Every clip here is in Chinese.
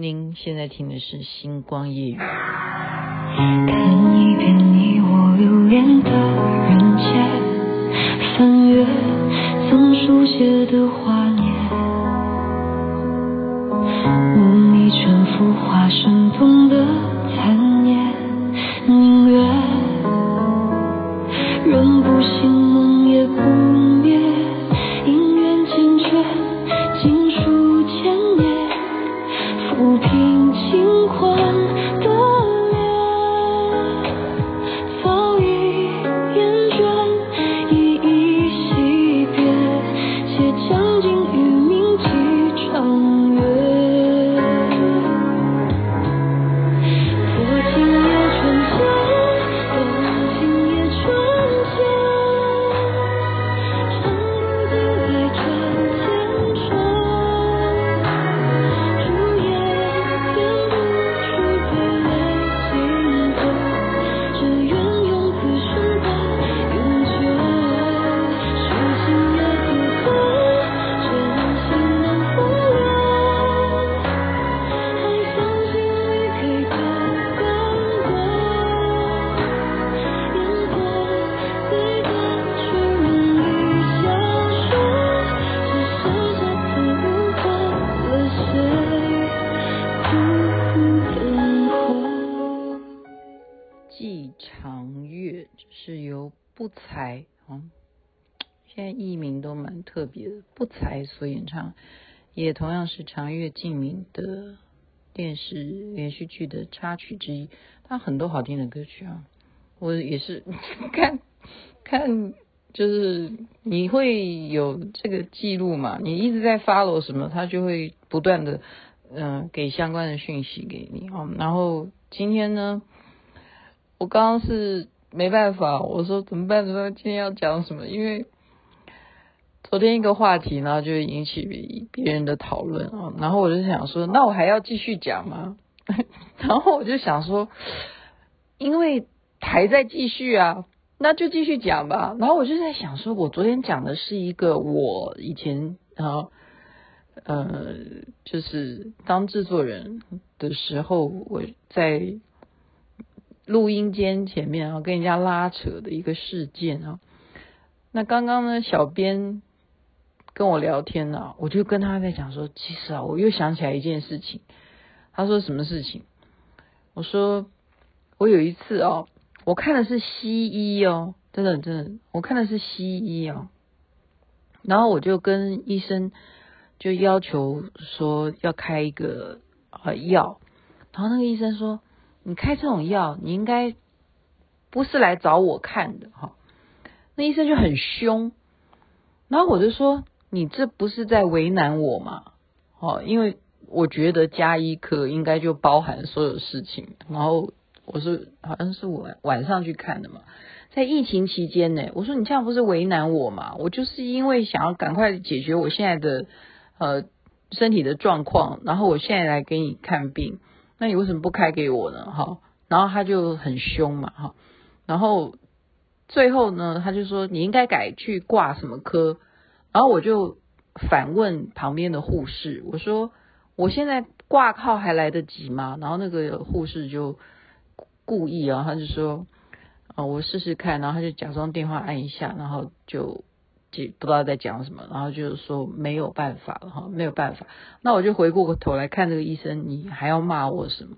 您现在听的是《星光夜雨》。看一遍你我留恋的人间，翻阅曾书写的画面，模拟成幅画生动的不才所演唱，也同样是长月烬明的电视连续剧的插曲之一。他很多好听的歌曲啊，我也是 看看，就是你会有这个记录嘛？你一直在 follow 什么，他就会不断的嗯、给相关的讯息给你啊。然后今天呢，我刚刚是。没办法，我说怎么办？说今天要讲什么？因为昨天一个话题，呢就引起别人的讨论啊。然后我就想说，那我还要继续讲吗？然后我就想说，因为还在继续啊，那就继续讲吧。然后我就在想说，我昨天讲的是一个我以前啊，呃，就是当制作人的时候，我在。录音间前面啊，跟人家拉扯的一个事件啊。那刚刚呢，小编跟我聊天呢，我就跟他在讲说，其实啊，我又想起来一件事情。他说什么事情？我说我有一次哦，我看的是西医哦，真的真的，我看的是西医哦。然后我就跟医生就要求说要开一个呃药，然后那个医生说。你开这种药，你应该不是来找我看的哈。那医生就很凶，然后我就说：“你这不是在为难我吗？”哦，因为我觉得家医科应该就包含所有事情。然后我是：“好像是我晚上去看的嘛，在疫情期间呢。”我说：“你这样不是为难我吗？我就是因为想要赶快解决我现在的呃身体的状况，然后我现在来给你看病。”那你为什么不开给我呢？哈，然后他就很凶嘛，哈，然后最后呢，他就说你应该改去挂什么科，然后我就反问旁边的护士，我说我现在挂号还来得及吗？然后那个护士就故意啊，他就说啊，我试试看，然后他就假装电话按一下，然后就。就不知道在讲什么，然后就是说没有办法了哈，没有办法。那我就回过头来看这个医生，你还要骂我什么？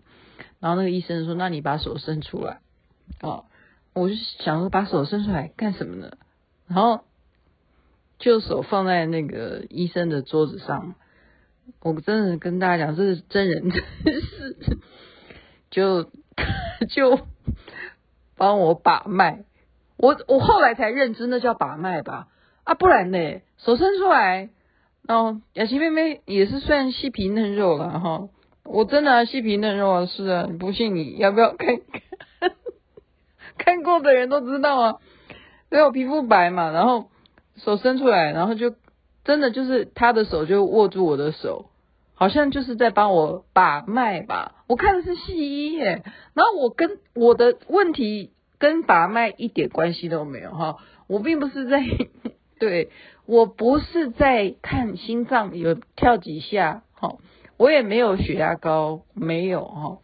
然后那个医生说：“那你把手伸出来。”哦，我就想说把手伸出来干什么呢？然后就手放在那个医生的桌子上，我真的跟大家讲，这是真人真事，就 就帮我把脉。我我后来才认知那叫把脉吧。啊，不然呢？手伸出来，哦，雅琪妹妹也是算细皮嫩肉了哈。我真的啊，细皮嫩肉啊，是啊，不信你要不要看？看，看过的人都知道啊。对，我皮肤白嘛，然后手伸出来，然后就真的就是他的手就握住我的手，好像就是在帮我把脉吧。我看的是西医耶，然后我跟我的问题跟把脉一点关系都没有哈，我并不是在。对，我不是在看心脏有跳几下，哈，我也没有血压高，没有哈。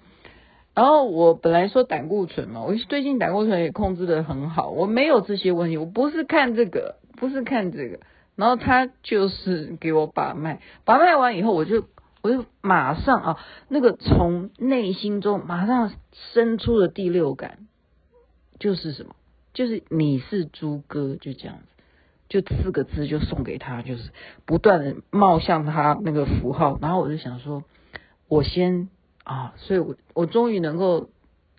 然后我本来说胆固醇嘛，我最近胆固醇也控制的很好，我没有这些问题。我不是看这个，不是看这个。然后他就是给我把脉，把脉完以后，我就我就马上啊，那个从内心中马上生出了第六感，就是什么？就是你是猪哥，就这样子，就四个字就送给他，就是不断的冒向他那个符号。然后我就想说，我先啊，所以我我终于能够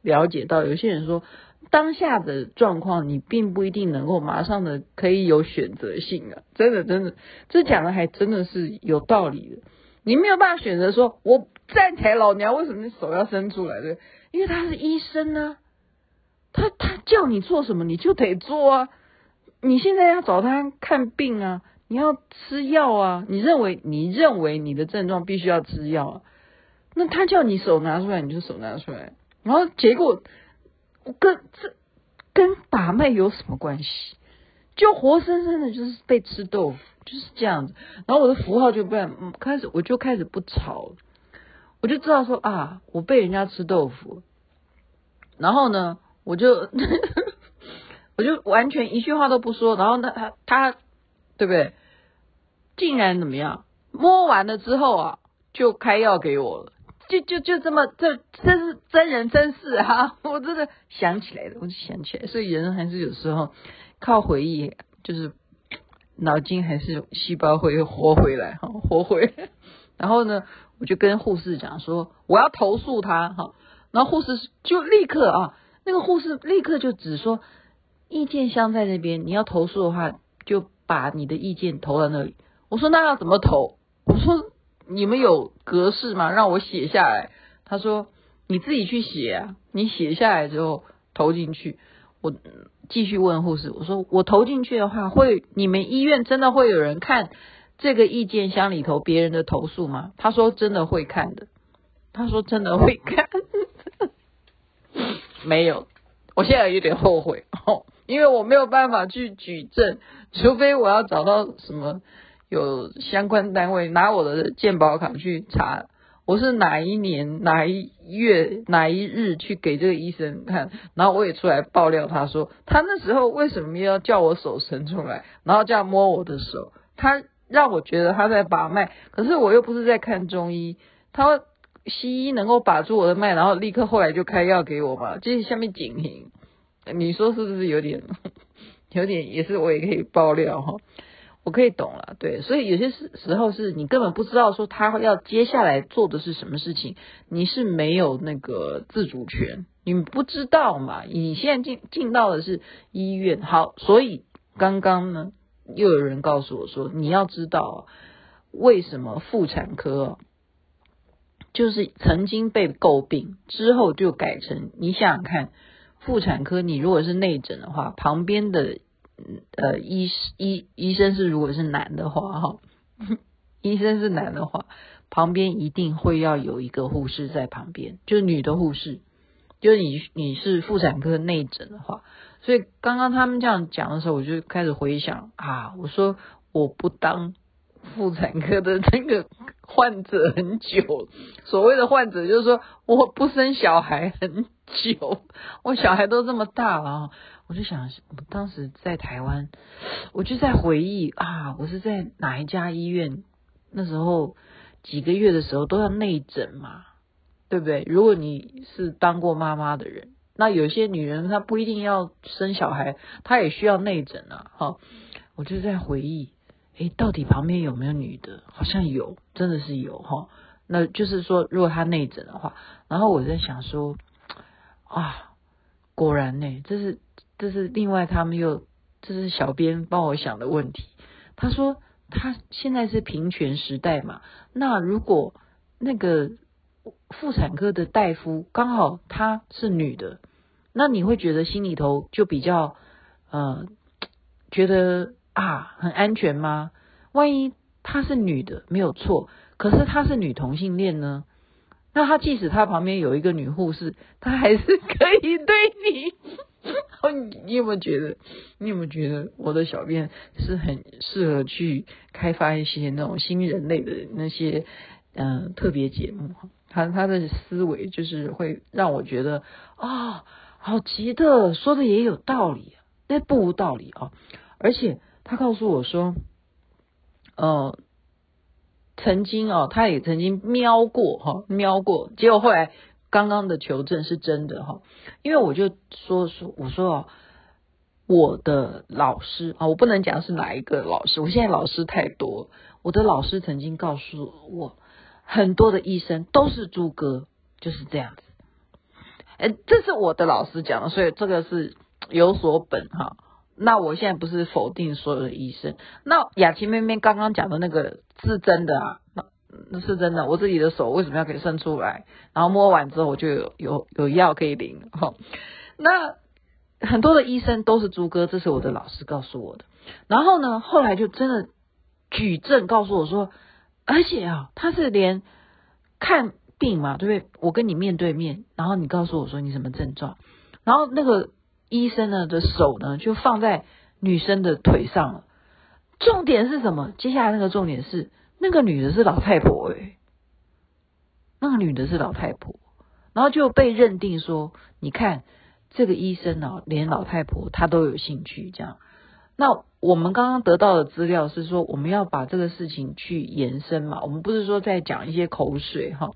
了解到，有些人说。当下的状况，你并不一定能够马上的可以有选择性啊！真的，真的，这讲的还真的是有道理的。你没有办法选择说，我站起来，老娘为什么你手要伸出来的？因为他是医生、啊，他他叫你做什么你就得做啊！你现在要找他看病啊，你要吃药啊，你认为你认为你的症状必须要吃药啊，那他叫你手拿出来，你就手拿出来，然后结果。跟这跟把脉有什么关系？就活生生的，就是被吃豆腐，就是这样子。然后我的符号就不嗯，开始我就开始不吵了，我就知道说啊，我被人家吃豆腐。然后呢，我就 我就完全一句话都不说。然后呢，他他对不对？竟然怎么样？摸完了之后啊，就开药给我了。就就就这么，这这是真人真事哈！我真的想起来了，我就想起来，所以人还是有时候靠回忆，就是脑筋还是细胞会活回来哈，活回。然后呢，我就跟护士讲说，我要投诉他哈。然后护士就立刻啊，那个护士立刻就只说意见箱在那边，你要投诉的话，就把你的意见投到那里。我说那要怎么投？我说。你们有格式吗？让我写下来。他说：“你自己去写啊，你写下来之后投进去。”我继续问护士：“我说我投进去的话，会你们医院真的会有人看这个意见箱里头别人的投诉吗？”他说：“真的会看的。”他说：“真的会看。”没有，我现在有点后悔哦，因为我没有办法去举证，除非我要找到什么。有相关单位拿我的健保卡去查，我是哪一年哪一月哪一日去给这个医生看，然后我也出来爆料，他说他那时候为什么要叫我手伸出来，然后这样摸我的手，他让我觉得他在把脉，可是我又不是在看中医，他西医能够把住我的脉，然后立刻后来就开药给我嘛，这是下面警铃，你说是不是有点有点也是我也可以爆料哈。我可以懂了，对，所以有些时时候是你根本不知道说他要接下来做的是什么事情，你是没有那个自主权，你不知道嘛？你现在进进到的是医院，好，所以刚刚呢又有人告诉我说，你要知道为什么妇产科就是曾经被诟病之后就改成，你想想看，妇产科你如果是内诊的话，旁边的。呃，医医医生是如果是男的话，哈，医生是男的话，旁边一定会要有一个护士在旁边，就是女的护士，就是你你是妇产科内诊的话，所以刚刚他们这样讲的时候，我就开始回想啊，我说我不当妇产科的那个患者很久，所谓的患者就是说我不生小孩很久，我小孩都这么大了。我就想，我当时在台湾，我就在回忆啊，我是在哪一家医院？那时候几个月的时候都要内诊嘛，对不对？如果你是当过妈妈的人，那有些女人她不一定要生小孩，她也需要内诊啊。哈，我就在回忆，诶，到底旁边有没有女的？好像有，真的是有哈。那就是说，如果她内诊的话，然后我在想说，啊，果然呢，这是。这是另外，他们又这是小编帮我想的问题。他说他现在是平权时代嘛，那如果那个妇产科的大夫刚好她是女的，那你会觉得心里头就比较呃觉得啊很安全吗？万一她是女的没有错，可是她是女同性恋呢？那她即使她旁边有一个女护士，她还是可以对你。你你有没有觉得？你有没有觉得我的小编是很适合去开发一些那种新人类的那些嗯、特别节目，他他的思维就是会让我觉得啊、哦，好奇的，说的也有道理，那不无道理啊，而且他告诉我说，呃，曾经哦，他也曾经瞄过哈，瞄过，结果后来刚刚的求证是真的哈，因为我就说说我说哦。我的老师啊，我不能讲是哪一个老师，我现在老师太多。我的老师曾经告诉我，很多的医生都是猪哥，就是这样子。哎，这是我的老师讲的，所以这个是有所本哈。那我现在不是否定所有的医生。那雅琪妹妹刚刚讲的那个是真的啊，那是真的。我自己的手为什么要给伸出来？然后摸完之后我就有有有药可以领哈。那。很多的医生都是猪哥，这是我的老师告诉我的。然后呢，后来就真的举证告诉我说，而且啊，他是连看病嘛，对不对？我跟你面对面，然后你告诉我说你什么症状，然后那个医生呢的手呢就放在女生的腿上了。重点是什么？接下来那个重点是，那个女的是老太婆诶，那个女的是老太婆，然后就被认定说，你看。这个医生呢、啊，连老太婆她都有兴趣这样。那我们刚刚得到的资料是说，我们要把这个事情去延伸嘛。我们不是说在讲一些口水哈。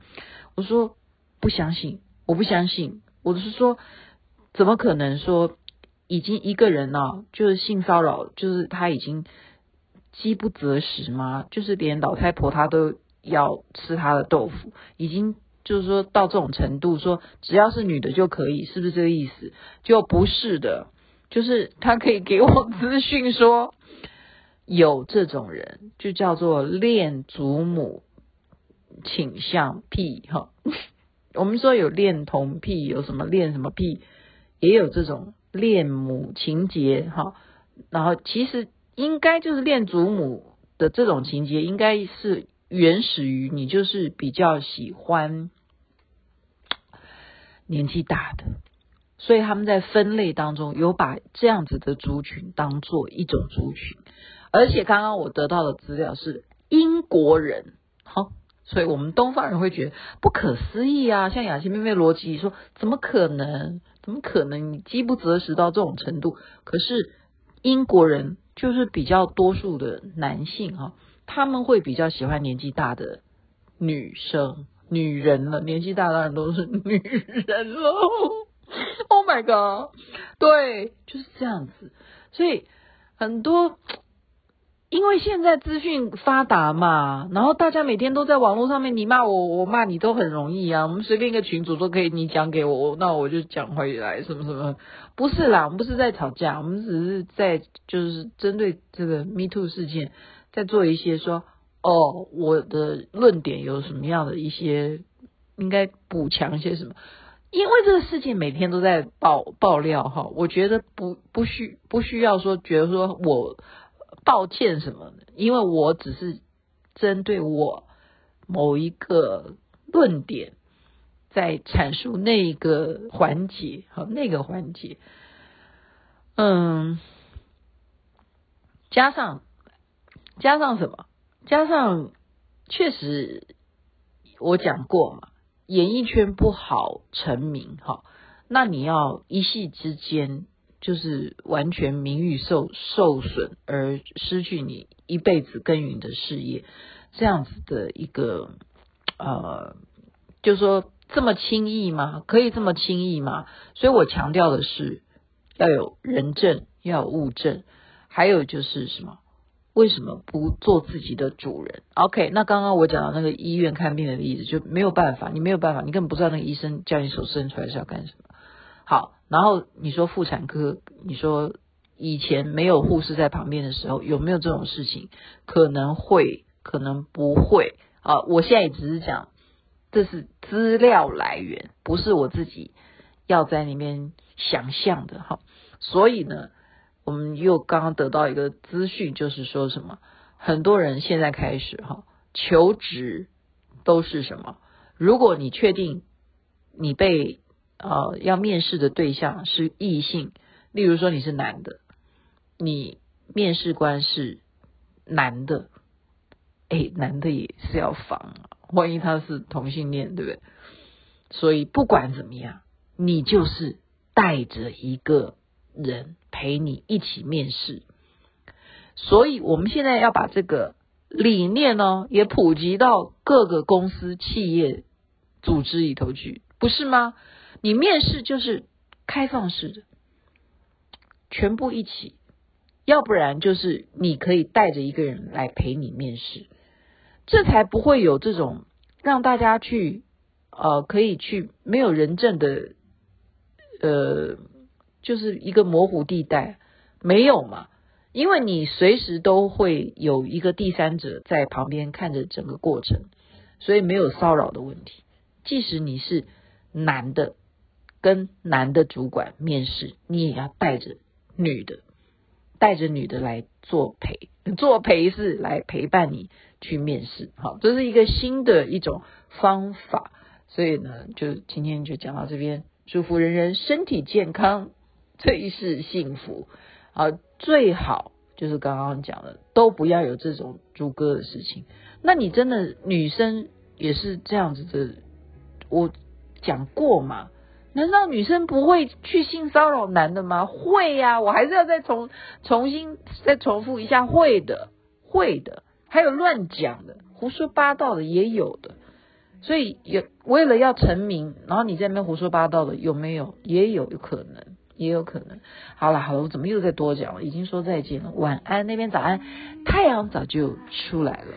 我说不相信，我不相信。我是说，怎么可能说已经一个人呢、啊，就是性骚扰，就是他已经饥不择食吗？就是连老太婆她都要吃他的豆腐，已经。就是说到这种程度，说只要是女的就可以，是不是这个意思？就不是的，就是他可以给我资讯说有这种人，就叫做恋祖母倾向癖哈。我们说有恋童癖，有什么恋什么癖，也有这种恋母情结哈。然后其实应该就是恋祖母的这种情节，应该是。原始于你就是比较喜欢 年纪大的，所以他们在分类当中有把这样子的族群当做一种族群，而且刚刚我得到的资料是英国人，好，所以我们东方人会觉得不可思议啊，像雅琪妹妹逻辑说，怎么可能？怎么可能？你饥不择食到这种程度？可是英国人就是比较多数的男性哈。他们会比较喜欢年纪大的女生、女人了。年纪大当然都是女人了。Oh my god！对，就是这样子。所以很多，因为现在资讯发达嘛，然后大家每天都在网络上面，你骂我，我骂你都很容易啊。我们随便一个群主都可以，你讲给我，那我就讲回来，什么什么。不是啦，我们不是在吵架，我们只是在就是针对这个 Me Too 事件。在做一些说哦，我的论点有什么样的一些应该补强一些什么？因为这个事情每天都在爆爆料哈，我觉得不不需不需要说觉得说我抱歉什么的，因为我只是针对我某一个论点在阐述那个环节和，那个环节，嗯，加上。加上什么？加上确实我讲过嘛，演艺圈不好成名哈。那你要一夕之间就是完全名誉受受损，而失去你一辈子耕耘的事业，这样子的一个呃，就说这么轻易吗？可以这么轻易吗？所以我强调的是要有人证，要有物证，还有就是什么？为什么不做自己的主人？OK，那刚刚我讲到那个医院看病的例子就没有办法，你没有办法，你根本不知道那个医生叫你手伸出来是要干什么。好，然后你说妇产科，你说以前没有护士在旁边的时候，有没有这种事情？可能会，可能不会。啊，我现在也只是讲，这是资料来源，不是我自己要在里面想象的。哈，所以呢。我们又刚刚得到一个资讯，就是说什么？很多人现在开始哈求职都是什么？如果你确定你被呃要面试的对象是异性，例如说你是男的，你面试官是男的，哎，男的也是要防啊万一他是同性恋，对不对？所以不管怎么样，你就是带着一个人陪你一起面试。所以我们现在要把这个理念呢，也普及到各个公司、企业、组织里头去，不是吗？你面试就是开放式的，全部一起，要不然就是你可以带着一个人来陪你面试，这才不会有这种让大家去。呃，可以去没有人证的，呃，就是一个模糊地带，没有嘛？因为你随时都会有一个第三者在旁边看着整个过程，所以没有骚扰的问题。即使你是男的跟男的主管面试，你也要带着女的，带着女的来作陪，作陪是来陪伴你去面试。好，这是一个新的一种方法。所以呢，就今天就讲到这边，祝福人人身体健康，最是幸福。啊，最好就是刚刚讲的，都不要有这种猪哥的事情。那你真的女生也是这样子的？我讲过嘛？难道女生不会去性骚扰男的吗？会呀、我还是要再重重新再重复一下，会的，会的，还有乱讲的、胡说八道的也有的。所以有为了要成名，然后你在那边胡说八道的有没有？也有可能，也有可能。好了好了，我怎么又再多讲了？已经说再见了，晚安那边早安，太阳早就出来了。